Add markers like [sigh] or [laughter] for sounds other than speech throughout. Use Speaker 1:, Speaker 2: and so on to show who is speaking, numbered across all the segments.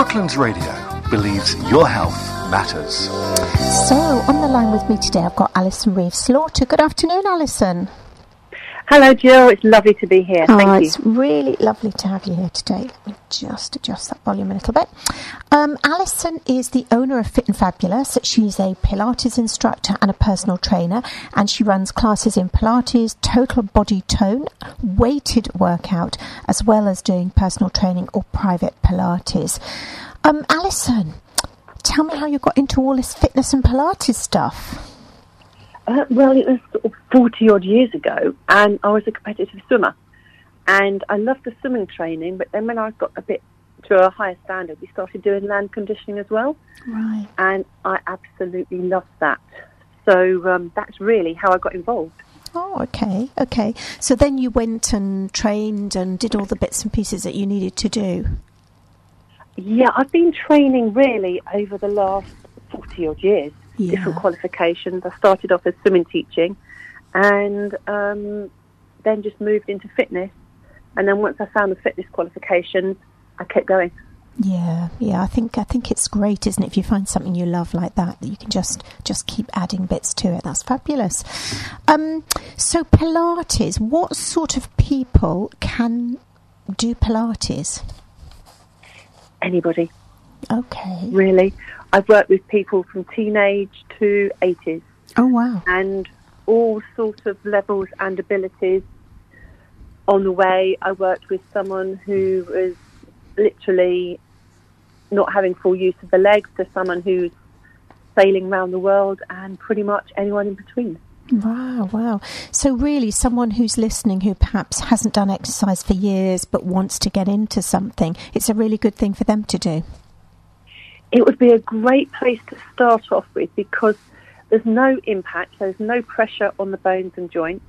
Speaker 1: Brooklands Radio believes your health matters.
Speaker 2: So, on the line with me today, I've got Alison Reeves Slaughter. Good afternoon, Alison.
Speaker 3: Hello, Jill. It's lovely to be here. Thank
Speaker 2: oh,
Speaker 3: you.
Speaker 2: It's really lovely to have you here today. Let me just adjust that volume a little bit. Um, Alison is the owner of Fit and Fabulous. She's a Pilates instructor and a personal trainer, and she runs classes in Pilates, total body tone, weighted workout, as well as doing personal training or private Pilates. Um, Alison, tell me how you got into all this fitness and Pilates stuff.
Speaker 3: Uh, well, it was sort of 40 odd years ago, and I was a competitive swimmer. And I loved the swimming training, but then when I got a bit to a higher standard, we started doing land conditioning as well.
Speaker 2: Right.
Speaker 3: And I absolutely loved that. So um, that's really how I got involved.
Speaker 2: Oh, okay, okay. So then you went and trained and did all the bits and pieces that you needed to do.
Speaker 3: Yeah, I've been training really over the last 40 odd years,
Speaker 2: Yeah.
Speaker 3: different qualifications. I started off as swimming teaching and um, then just moved into fitness. And then once I found the fitness qualifications, I kept going.
Speaker 2: Yeah, yeah. I think I think it's great, isn't it? If you find something you love like that, that you can just just keep adding bits to it. That's fabulous. Um, so Pilates, what sort of people can do Pilates?
Speaker 3: Anybody,
Speaker 2: Okay.
Speaker 3: really. I've worked with people from teenage to 80s
Speaker 2: Oh wow.
Speaker 3: and all sorts of levels and abilities. On the way, I worked with someone who was literally not having full use of the legs to someone who's sailing around the world and pretty much anyone in between.
Speaker 2: Wow, wow. So, really, someone who's listening who perhaps hasn't done exercise for years but wants to get into something, it's a really good thing for them to do.
Speaker 3: It would be a great place to start off with because there's no impact, there's no pressure on the bones and joints.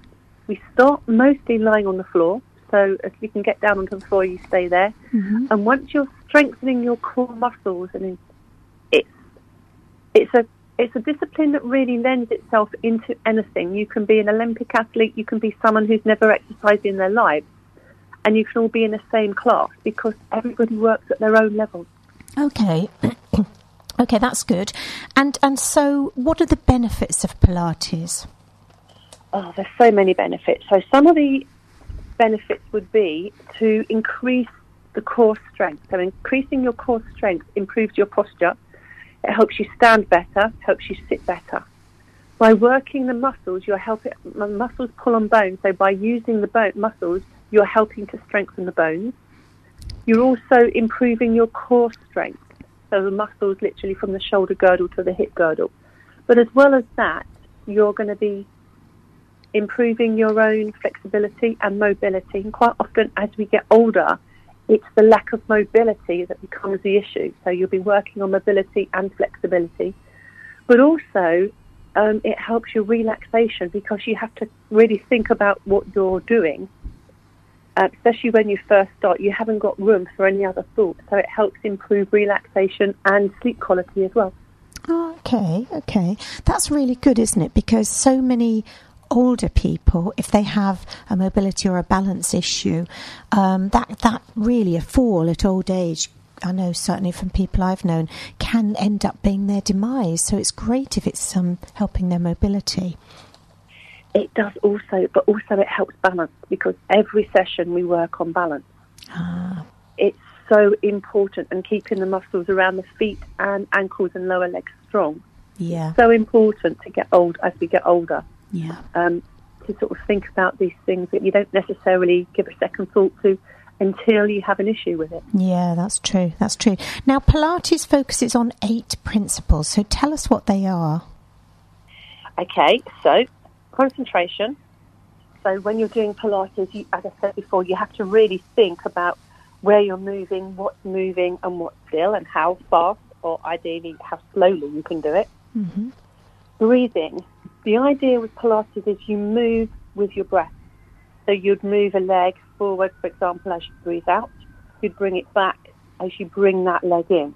Speaker 3: We start mostly lying on the floor, so if you can get down onto the floor, you stay there. Mm-hmm. And once you're strengthening your core muscles, and it's it's a it's a discipline that really lends itself into anything. You can be an Olympic athlete, you can be someone who's never exercised in their lives, and you can all be in the same class because everybody works at their own level.
Speaker 2: Okay. [clears throat] okay, that's good. And and so what are the benefits of Pilates?
Speaker 3: Oh, there's so many benefits. So some of the benefits would be to increase the core strength. So increasing your core strength improves your posture. It helps you stand better, helps you sit better. By working the muscles, you're helping muscles pull on bones. So by using the bone muscles, you're helping to strengthen the bones. You're also improving your core strength. So the muscles literally from the shoulder girdle to the hip girdle. But as well as that, you're going to be improving your own flexibility and mobility. And quite often, as we get older, it's the lack of mobility that becomes the issue. So you'll be working on mobility and flexibility. But also, um, it helps your relaxation because you have to really think about what you're doing. Uh, especially when you first start, you haven't got room for any other thoughts. So it helps improve relaxation and sleep quality as well.
Speaker 2: Oh, okay, okay. That's really good, isn't it? Because so many older people, if they have a mobility or a balance issue, um, that that really a fall at old age. I know certainly from people I've known can end up being their demise. So it's great if it's um, helping their mobility.
Speaker 3: It does also, but also it helps balance because every session we work on balance.
Speaker 2: Ah,
Speaker 3: It's so important and keeping the muscles around the feet and ankles and lower legs strong.
Speaker 2: yeah,
Speaker 3: So important to get old as we get older.
Speaker 2: yeah.
Speaker 3: Um, to sort of think about these things that you don't necessarily give a second thought to until you have an issue with it.
Speaker 2: Yeah, that's true. That's true. Now, Pilates focuses on eight principles. So tell us what they are.
Speaker 3: Okay, so concentration. So when you're doing Pilates, you, as I said before, you have to really think about where you're moving, what's moving, and what's still, and how fast, or ideally how slowly you can do it.
Speaker 2: hmm
Speaker 3: Breathing. The idea with Pilates is you move with your breath. So you'd move a leg forward, for example, as you breathe out. You'd bring it back as you bring that leg in.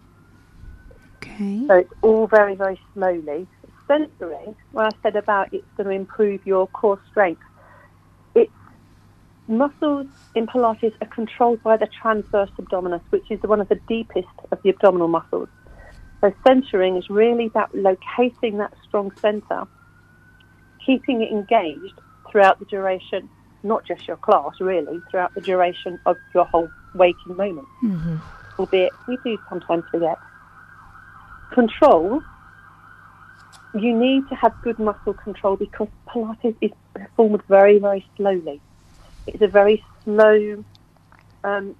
Speaker 2: Okay.
Speaker 3: So it's all very, very slowly. Centering, when I said about it's going to improve your core strength, it's muscles in Pilates are controlled by the transverse abdominis, which is one of the deepest of the abdominal muscles. So centering is really about locating that strong center, keeping it engaged throughout the duration, not just your class, really, throughout the duration of your whole waking moment. Mm-hmm. Albeit we do sometimes forget. Control, you need to have good muscle control because Pilates is performed very, very slowly. It's a very slow um,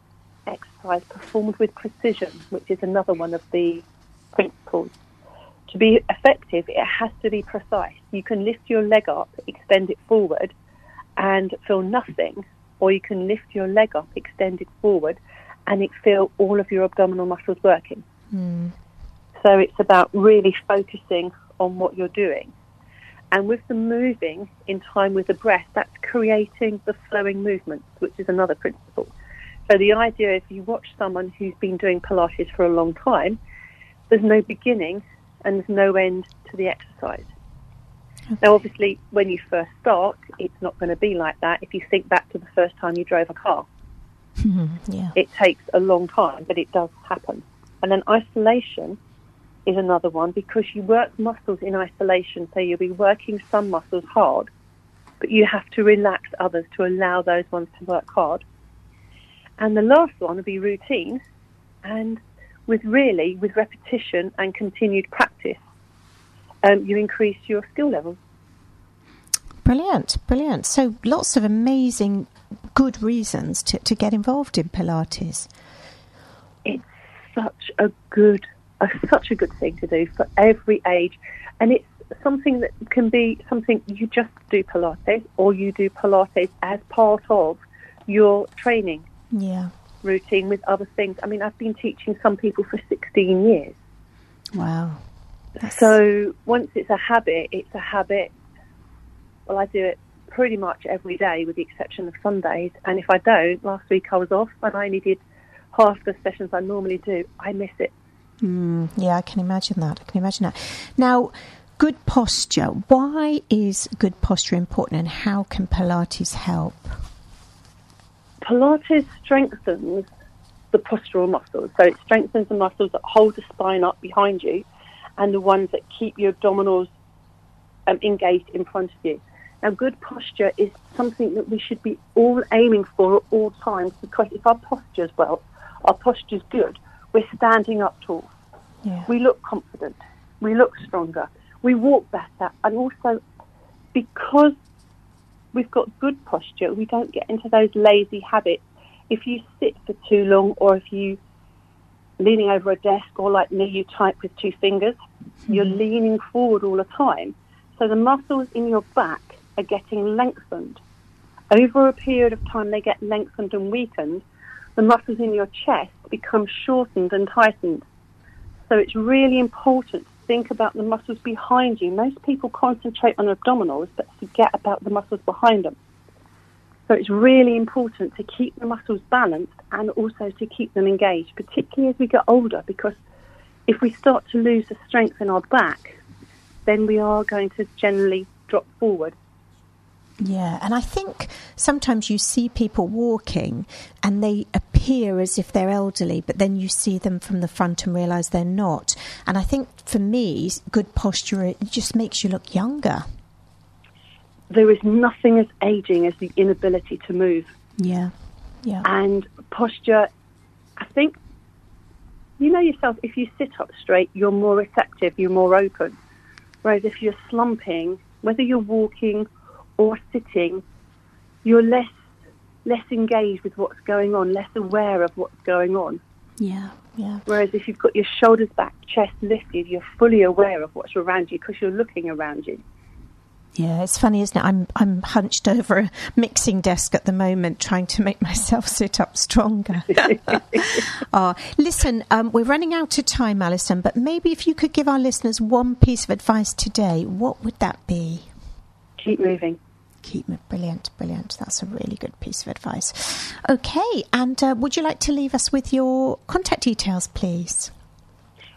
Speaker 3: exercise performed with precision, which is another one of the principles. To be effective, it has to be precise. You can lift your leg up, extend it forward, and feel nothing, or you can lift your leg up, extend it forward, and it feel all of your abdominal muscles working. Mm. So it's about really focusing on what you're doing. And with the moving in time with the breath, that's creating the flowing movements, which is another principle. So the idea, is you watch someone who's been doing Pilates for a long time, there's no beginning and there's no end to the exercise. Okay. Now, obviously, when you first start, it's not going to be like that. If you think back to the first time you drove a car, [laughs] yeah. it takes a long time, but it does happen. And then isolation is another one because you work muscles in isolation, so you'll be working some muscles hard, but you have to relax others to allow those ones to work hard. And the last one will be routine, and with really with repetition and continued practice, um, you increase your skill level.
Speaker 2: Brilliant, brilliant. So lots of amazing, good reasons to, to get involved in Pilates.
Speaker 3: It's such a good a, such a good thing to do for every age. And it's something that can be something you just do Pilates or you do Pilates as part of your training
Speaker 2: yeah.
Speaker 3: routine with other things. I mean, I've been teaching some people for 16 years.
Speaker 2: Wow.
Speaker 3: That's... So once it's a habit, it's a habit. Well, I do it pretty much every day with the exception of Sundays. And if I don't, last week I was off and I only did half the sessions I normally do. I miss it.
Speaker 2: Mm, yeah, I can imagine that. I can imagine that. Now, good posture. Why is good posture important and how can Pilates help?
Speaker 3: Pilates strengthens the postural muscles. So it strengthens the muscles that hold the spine up behind you and the ones that keep your abdominals um, engaged in front of you. Now, good posture is something that we should be all aiming for at all times because if our posture is well, our posture is good, we're standing up tall. Yeah. We look confident. We look stronger. We walk better. And also, because we've got good posture, we don't get into those lazy habits. If you sit for too long or if you leaning over a desk or like me, you type with two fingers, mm-hmm. you're leaning forward all the time. So the muscles in your back are getting lengthened. Over a period of time, they get lengthened and weakened, the muscles in your chest become shortened and tightened. So it's really important to think about the muscles behind you. Most people concentrate on abdominals but forget about the muscles behind them. So it's really important to keep the muscles balanced and also to keep them engaged, particularly as we get older, because if we start to lose the strength in our back, then we are going to generally drop forward
Speaker 2: yeah, and I think sometimes you see people walking and they appear as if they're elderly, but then you see them from the front and realise they're not. And I think for me, good posture it just makes you look younger.
Speaker 3: There is nothing as aging as the inability to move.
Speaker 2: Yeah, yeah.
Speaker 3: And posture, I think, you know yourself, if you sit up straight, you're more receptive, you're more open. Whereas if you're slumping, whether you're walking or sitting, you're less less engaged with what's going on, less aware of what's going on.
Speaker 2: Yeah, yeah.
Speaker 3: Whereas if you've got your shoulders back, chest lifted, you're fully aware of what's around you because you're looking around you.
Speaker 2: Yeah, it's funny, isn't it? I'm I'm hunched over a mixing desk at the moment, trying to make [laughs] myself sit up stronger. oh, [laughs] listen, um, we're running out of time, Alison. But maybe if you could give our listeners one piece of advice today, what would that be?
Speaker 3: Keep moving
Speaker 2: keep me brilliant, brilliant. That's a really good piece of advice. Okay, and uh, would you like to leave us with your contact details, please?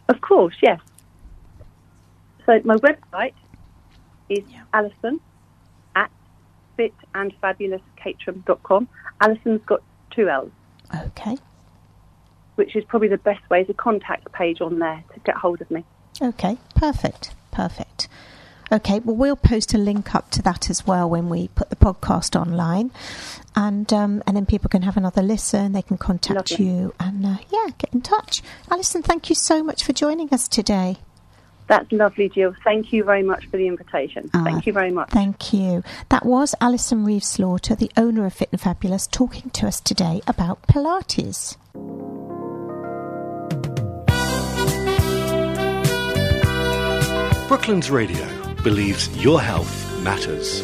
Speaker 3: Of course, yes. So my website is yeah. Alison at fitandfabulouscaterham.com. Alison's got two L's,
Speaker 2: Okay.
Speaker 3: which is probably the best way. There's a contact page on there to get hold of me.
Speaker 2: Okay, perfect, perfect. Okay, well, we'll post a link up to that as well when we put the podcast online, and um, and then people can have another listen. They can contact
Speaker 3: Lovely.
Speaker 2: you and uh, yeah, get in touch. Alison, thank you so much for joining us today.
Speaker 3: That's lovely, Jill. Thank you very much for the invitation.
Speaker 2: Ah,
Speaker 3: Thank you very much.
Speaker 2: Thank you. That was Alison Reeves Slaughter, the owner of Fit and Fabulous, talking to us today about Pilates.
Speaker 1: Brooklands Radio believes your health matters.